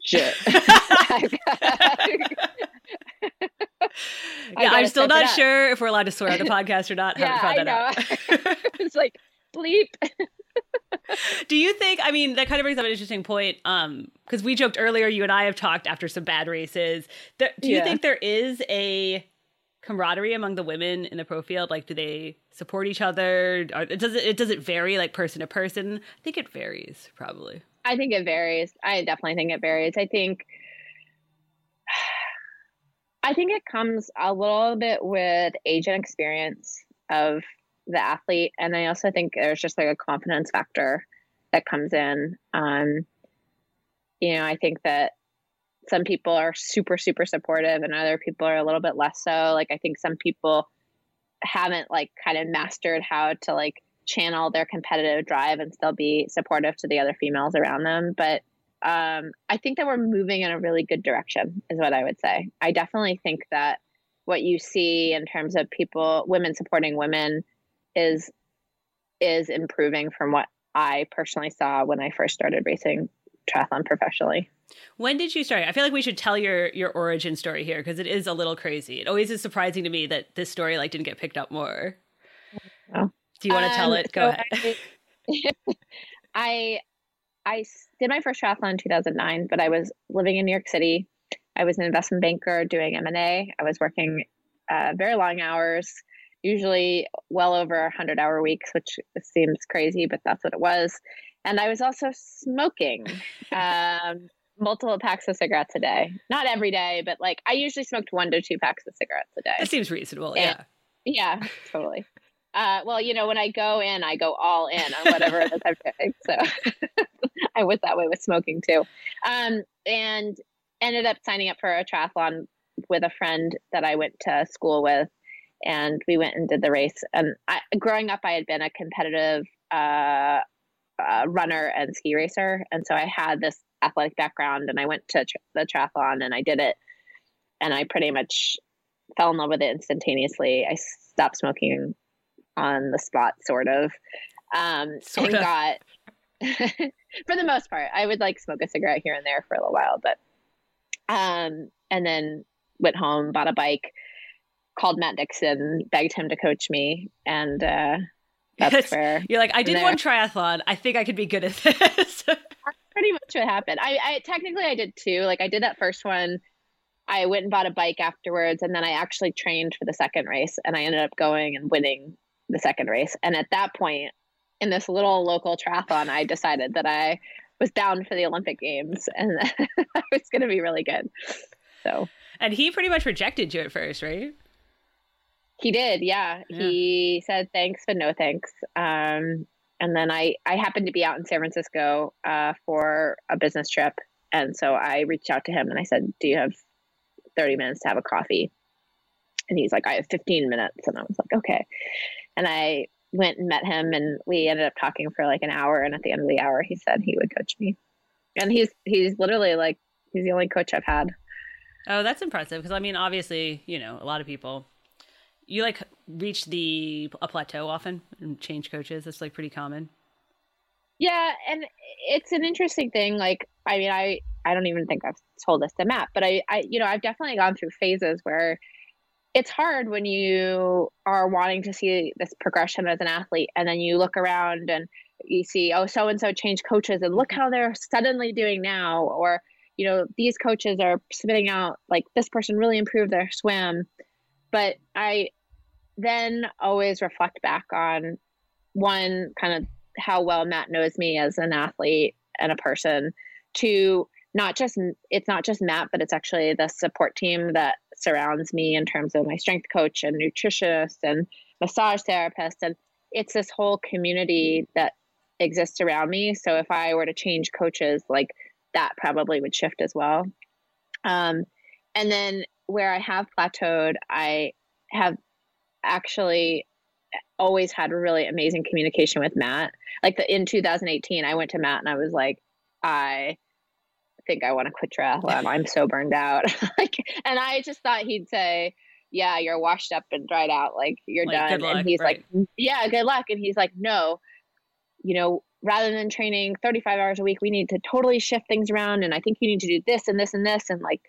shit. yeah, I'm still not sure if we're allowed to swear on the podcast or not. yeah, I know. it's like bleep. Do you think? I mean, that kind of brings up an interesting point. Um, because we joked earlier, you and I have talked after some bad races. do you yeah. think there is a camaraderie among the women in the pro field? Like, do they support each other? Or does it, it does it vary like person to person? I think it varies probably. I think it varies. I definitely think it varies. I think I think it comes a little bit with age and experience of the athlete, and I also think there's just like a confidence factor that comes in. Um, you know, I think that some people are super super supportive and other people are a little bit less so. Like i think some people haven't like kind of mastered how to like channel their competitive drive and still be supportive to the other females around them. But um, i think that we're moving in a really good direction is what i would say i definitely think that what you see in terms of people women supporting women is is improving from what i personally saw when i first started racing triathlon professionally when did you start? I feel like we should tell your your origin story here because it is a little crazy. It always is surprising to me that this story like didn't get picked up more. Oh. Do you want to um, tell it? Go so ahead. I, I I did my first triathlon in 2009, but I was living in New York City. I was an investment banker doing M&A. I was working uh, very long hours, usually well over 100 hour weeks, which seems crazy, but that's what it was. And I was also smoking. Um, multiple packs of cigarettes a day. Not every day, but like I usually smoked one to two packs of cigarettes a day. That seems reasonable. And, yeah. Yeah, totally. Uh, well, you know, when I go in, I go all in on whatever it is I'm doing. So I was that way with smoking too. Um, and ended up signing up for a triathlon with a friend that I went to school with. And we went and did the race. And I, growing up, I had been a competitive uh, uh, runner and ski racer. And so I had this athletic background and I went to tri- the triathlon and I did it and I pretty much fell in love with it instantaneously. I stopped smoking on the spot, sort of. Um, sort and of. got, for the most part, I would like smoke a cigarette here and there for a little while, but, um, and then went home, bought a bike, called Matt Dixon, begged him to coach me, and uh, that's where you're like, I did there. one triathlon. I think I could be good at this. pretty much what happened. I, I technically I did two. Like I did that first one. I went and bought a bike afterwards, and then I actually trained for the second race, and I ended up going and winning the second race. And at that point, in this little local triathlon, I decided that I was down for the Olympic Games, and I was going to be really good. So, and he pretty much rejected you at first, right? He did, yeah. yeah. He said thanks, but no thanks. Um, and then I I happened to be out in San Francisco uh, for a business trip, and so I reached out to him and I said, "Do you have 30 minutes to have a coffee?" And he's like, "I have 15 minutes," and I was like, "Okay." And I went and met him, and we ended up talking for like an hour. And at the end of the hour, he said he would coach me, and he's he's literally like he's the only coach I've had. Oh, that's impressive because I mean, obviously, you know, a lot of people you like reach the a plateau often and change coaches. That's like pretty common. Yeah, and it's an interesting thing. Like, I mean, I I don't even think I've told this to Matt, but I I you know I've definitely gone through phases where it's hard when you are wanting to see this progression as an athlete, and then you look around and you see oh so and so changed coaches and look mm-hmm. how they're suddenly doing now, or you know these coaches are spitting out like this person really improved their swim. But I then always reflect back on one kind of how well Matt knows me as an athlete and a person to not just it's not just Matt but it's actually the support team that surrounds me in terms of my strength coach and nutritionist and massage therapist. And it's this whole community that exists around me. So if I were to change coaches like that probably would shift as well. Um, and then where I have plateaued I have actually always had really amazing communication with Matt. Like the, in 2018, I went to Matt and I was like, I think I want to quit triathlon. I'm so burned out. like, and I just thought he'd say, yeah, you're washed up and dried out. Like you're like, done. Luck, and he's right. like, yeah, good luck. And he's like, no, you know, rather than training 35 hours a week, we need to totally shift things around. And I think you need to do this and this and this. And like,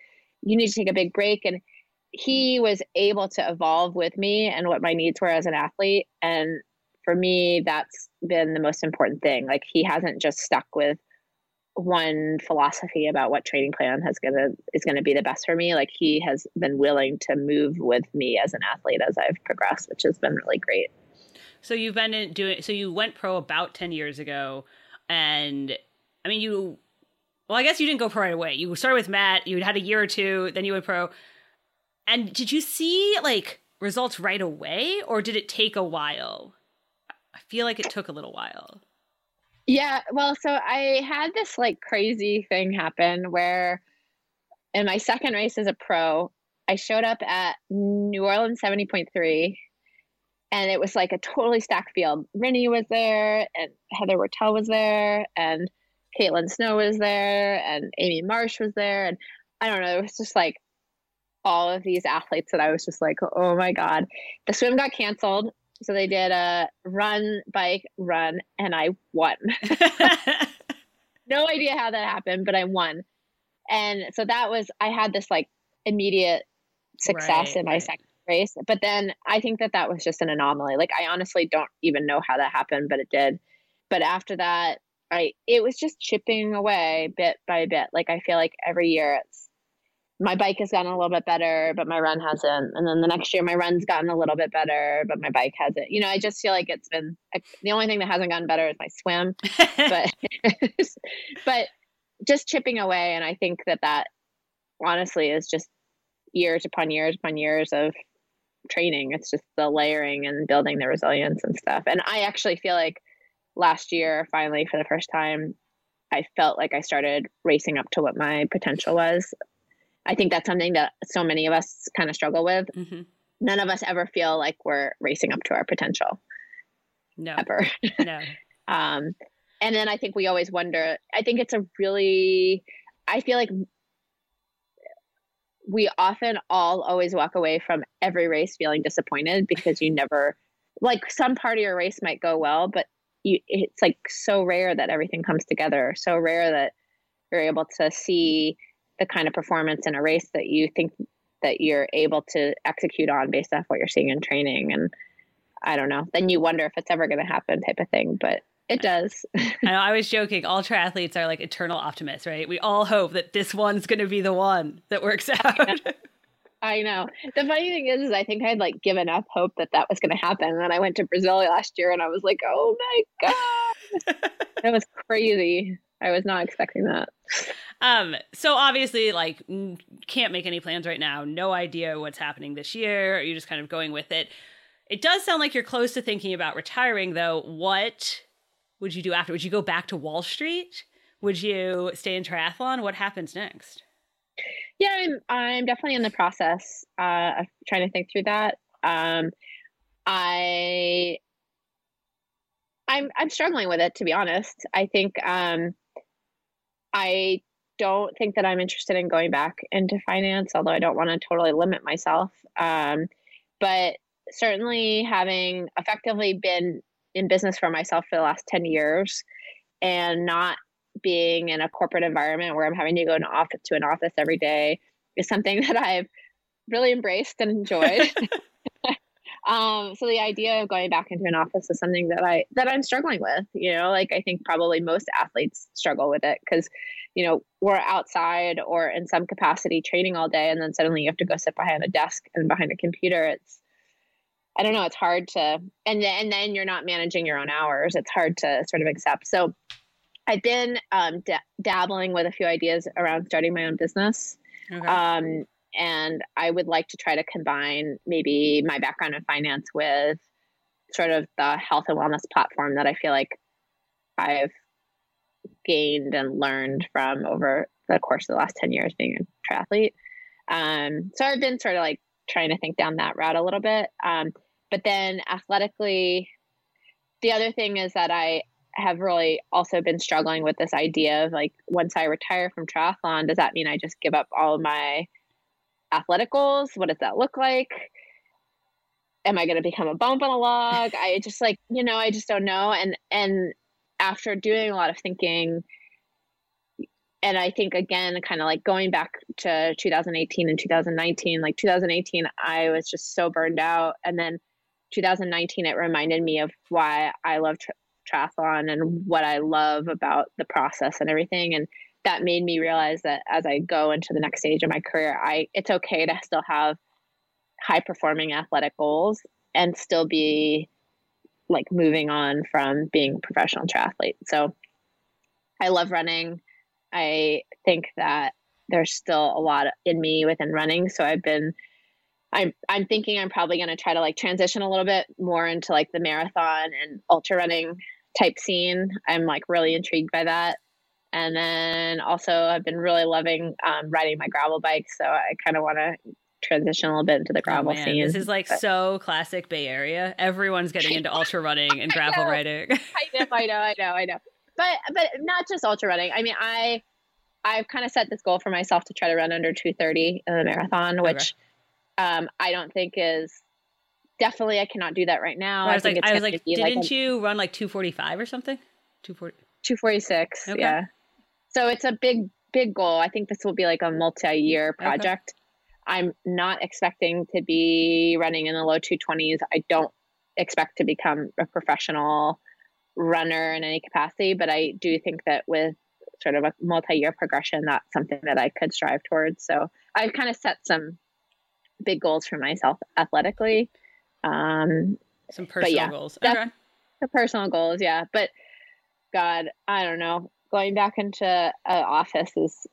you need to take a big break. And he was able to evolve with me and what my needs were as an athlete and for me that's been the most important thing like he hasn't just stuck with one philosophy about what training plan has gonna is gonna be the best for me like he has been willing to move with me as an athlete as i've progressed which has been really great so you've been doing so you went pro about 10 years ago and i mean you well i guess you didn't go pro right away you started with matt you had a year or two then you went pro and did you see like results right away or did it take a while? I feel like it took a little while. Yeah, well, so I had this like crazy thing happen where in my second race as a pro, I showed up at New Orleans 70.3 and it was like a totally stacked field. Rinny was there and Heather Wurtele was there and Caitlin Snow was there and Amy Marsh was there and I don't know, it was just like all of these athletes that I was just like, oh my God. The swim got canceled. So they did a run, bike, run, and I won. no idea how that happened, but I won. And so that was, I had this like immediate success right, in my right. second race. But then I think that that was just an anomaly. Like, I honestly don't even know how that happened, but it did. But after that, I, it was just chipping away bit by bit. Like, I feel like every year it's, my bike has gotten a little bit better, but my run hasn't. And then the next year, my run's gotten a little bit better, but my bike hasn't. You know, I just feel like it's been the only thing that hasn't gotten better is my swim, but but just chipping away. And I think that that honestly is just years upon years upon years of training. It's just the layering and building the resilience and stuff. And I actually feel like last year, finally, for the first time, I felt like I started racing up to what my potential was I think that's something that so many of us kind of struggle with. Mm-hmm. None of us ever feel like we're racing up to our potential. No. Ever. No. um, and then I think we always wonder. I think it's a really. I feel like we often all always walk away from every race feeling disappointed because you never like some part of your race might go well, but you it's like so rare that everything comes together. So rare that you're able to see the kind of performance in a race that you think that you're able to execute on based off what you're seeing in training and I don't know. Then you wonder if it's ever going to happen type of thing, but it does. I know I was joking. All triathletes are like eternal optimists, right? We all hope that this one's going to be the one that works out. I know. The funny thing is, is I think I'd like given up hope that that was going to happen. And then I went to Brazil last year and I was like, oh my God. it was crazy. I was not expecting that. Um, so obviously, like, can't make any plans right now. No idea what's happening this year. You're just kind of going with it. It does sound like you're close to thinking about retiring, though. What would you do after? Would you go back to Wall Street? Would you stay in triathlon? What happens next? Yeah, I'm I'm definitely in the process uh, of trying to think through that. Um, I I'm I'm struggling with it to be honest. I think um, I don't think that I'm interested in going back into finance, although I don't want to totally limit myself. Um, but certainly having effectively been in business for myself for the last 10 years and not being in a corporate environment where I'm having to go to, office, to an office every day is something that I've really embraced and enjoyed. um, so the idea of going back into an office is something that I that I'm struggling with. You know, like I think probably most athletes struggle with it because, you know, we're outside or in some capacity training all day, and then suddenly you have to go sit behind a desk and behind a computer. It's I don't know, it's hard to, and then, and then you're not managing your own hours. It's hard to sort of accept. So I've been um, d- dabbling with a few ideas around starting my own business. Okay. Um, and I would like to try to combine maybe my background in finance with sort of the health and wellness platform that I feel like I've gained and learned from over the course of the last 10 years being a triathlete. Um, so I've been sort of like trying to think down that route a little bit. Um, but then athletically, the other thing is that I have really also been struggling with this idea of like, once I retire from triathlon, does that mean I just give up all my athletic goals? What does that look like? Am I going to become a bump on a log? I just like, you know, I just don't know. And, and after doing a lot of thinking, and I think again, kind of like going back to 2018 and 2019, like 2018, I was just so burned out. And then 2019, it reminded me of why I love tri- triathlon and what I love about the process and everything. And that made me realize that as I go into the next stage of my career, I it's okay to still have high performing athletic goals and still be like moving on from being a professional triathlete. So I love running. I think that there's still a lot in me within running. So I've been I'm I'm thinking I'm probably going to try to like transition a little bit more into like the marathon and ultra running type scene. I'm like really intrigued by that. And then also I've been really loving um, riding my gravel bike, so I kind of want to transition a little bit into the oh, gravel oh, scene. This is like but, so classic Bay Area. Everyone's getting into ultra running and gravel riding. I know, I know, I know, I know. But but not just ultra running. I mean, I I've kind of set this goal for myself to try to run under 230 in the marathon, which okay um, I don't think is definitely I cannot do that right now. Well, I was I like, I was like, didn't like a, you run like 245 or something? 240. 246. Okay. Yeah. So it's a big, big goal. I think this will be like a multi-year project. Okay. I'm not expecting to be running in the low 220s. I don't expect to become a professional runner in any capacity, but I do think that with sort of a multi-year progression, that's something that I could strive towards. So I've kind of set some big goals for myself athletically. Um, Some personal yeah, goals. Okay. The personal goals, yeah. But God, I don't know. Going back into an office is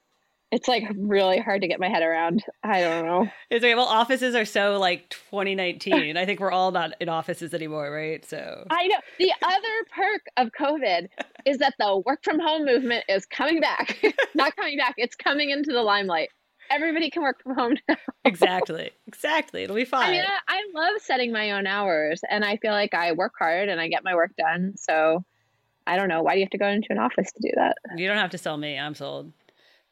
it's like really hard to get my head around. I don't know. It's okay. Well, offices are so like 2019. I think we're all not in offices anymore, right? So I know. The other perk of COVID is that the work from home movement is coming back. not coming back. It's coming into the limelight everybody can work from home now. exactly. Exactly. It'll be fine. I mean, I, I, love setting my own hours and I feel like I work hard and I get my work done. So I don't know. Why do you have to go into an office to do that? You don't have to sell me. I'm sold.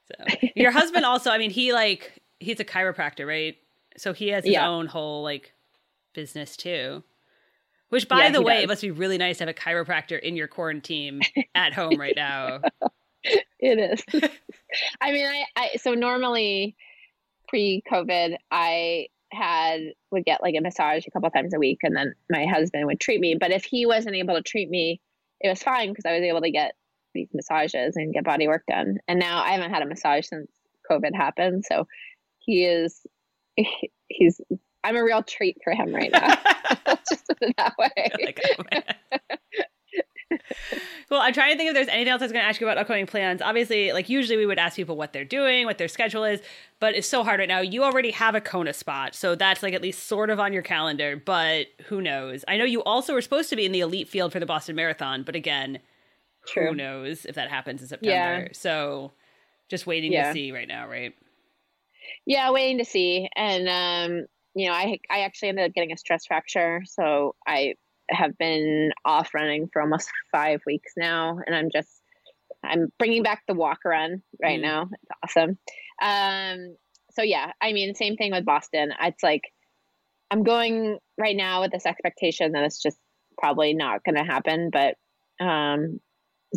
So your husband also, I mean, he like he's a chiropractor, right? So he has his Yeah. own whole like business too. Which by Yeah, the way, does. it must be really nice to have a chiropractor in your quarantine at home right now. It is. I mean, I, I so normally pre-COVID, I had would get like a massage a couple times a week, and then my husband would treat me. But if he wasn't able to treat me, it was fine because I was able to get these massages and get body work done. And now I haven't had a massage since COVID happened, so he is he's I'm a real treat for him right now. Let's just put it that way. Like, oh, well, I'm trying to think if there's anything else I was going to ask you about upcoming plans. Obviously, like usually we would ask people what they're doing, what their schedule is, but it's so hard right now. You already have a Kona spot, so that's like at least sort of on your calendar, but who knows? I know you also were supposed to be in the elite field for the Boston Marathon, but again, who knows if that happens in September. Yeah. So just waiting Yeah. to see right now, right? Yeah, waiting to see. And um, you know, I I actually ended up getting a stress fracture, so I have been off running for almost five weeks now, and I'm just I'm bringing back the walk run right Mm. now. It's awesome. Um, so yeah, I mean, same thing with Boston. It's like I'm going right now with this expectation that it's just probably not going to happen, but um,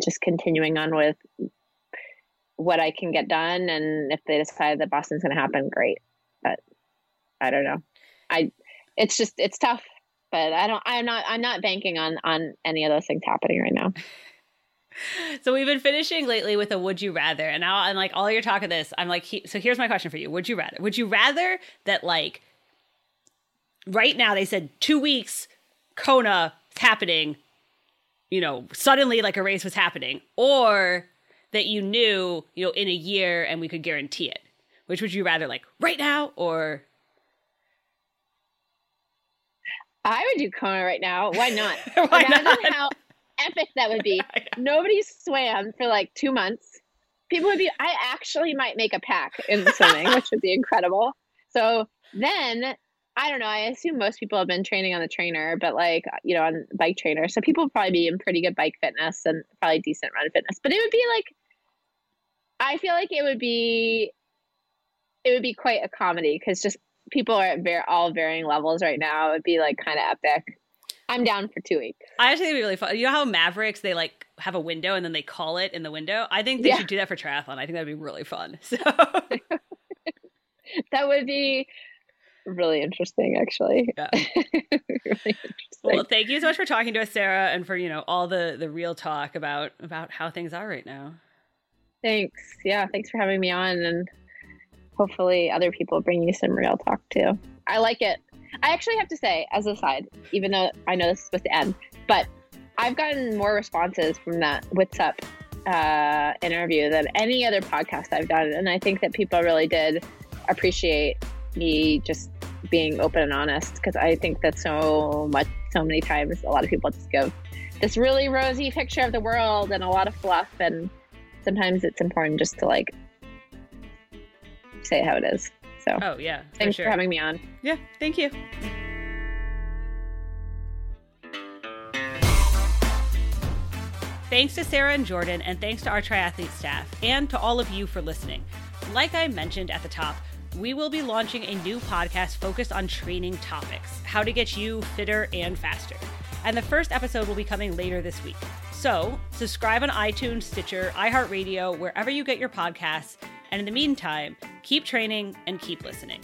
just continuing on with what I can get done, and if they decide that Boston's going to happen, great. But I don't know. I it's just it's tough, but I don't. I'm not. I'm not banking on on any of those things happening right now. So we've been finishing lately with a would you rather, and now I'm like all your talk of this. I'm like, he, so here's my question for you: Would you rather? Would you rather that like right now they said two weeks, Kona happening, you know, suddenly like a race was happening, or that you knew, you know, in a year and we could guarantee it? Which would you rather, like right now, or I would do Kona right now. Why not? Why Imagine not? how epic that would be. Nobody swam for like two months. People would be. I actually might make a pack in swimming, which would be incredible. So then. I don't know. I assume most people have been training on the trainer, but like, you know, on bike trainer. So people would probably be in pretty good bike fitness and probably decent run fitness. But it would be like, I feel like it would be, it would be quite a comedy because just people are at ver- all varying levels right now. It would be like kind of epic. I'm down for two weeks. I actually think it'd be really fun. You know how Mavericks they like have a window and then they call it in the window. I think they Yeah. should do that for triathlon. I think that'd be really fun. So That would be really interesting, actually. Yeah. really interesting. Well, thank you so much for talking to us, Sarah, and for you know all the the real talk about about how things are right now. thanks. Yeah, thanks for having me on, and hopefully other people bring you some real talk too. I like it. I actually have to say, as a side, even though I know this is supposed to end, but I've gotten more responses from that What's Up uh, interview than any other podcast I've done, and I think that people really did appreciate me just being open and honest because I think that so much, so many times, a lot of people just give this really rosy picture of the world and a lot of fluff, and sometimes it's important just to like say it how it is. So Oh yeah, for thanks sure. for having me on. Yeah, thank you. Thanks to Sarah and Jordan, and thanks to our triathlete staff, and to all of you for listening. Like I mentioned at the top, we will be launching a new podcast focused on training topics, how to get you fitter and faster. And the first episode will be coming later this week. So, subscribe on iTunes, Stitcher, iHeartRadio, wherever you get your podcasts. And in the meantime, keep training and keep listening.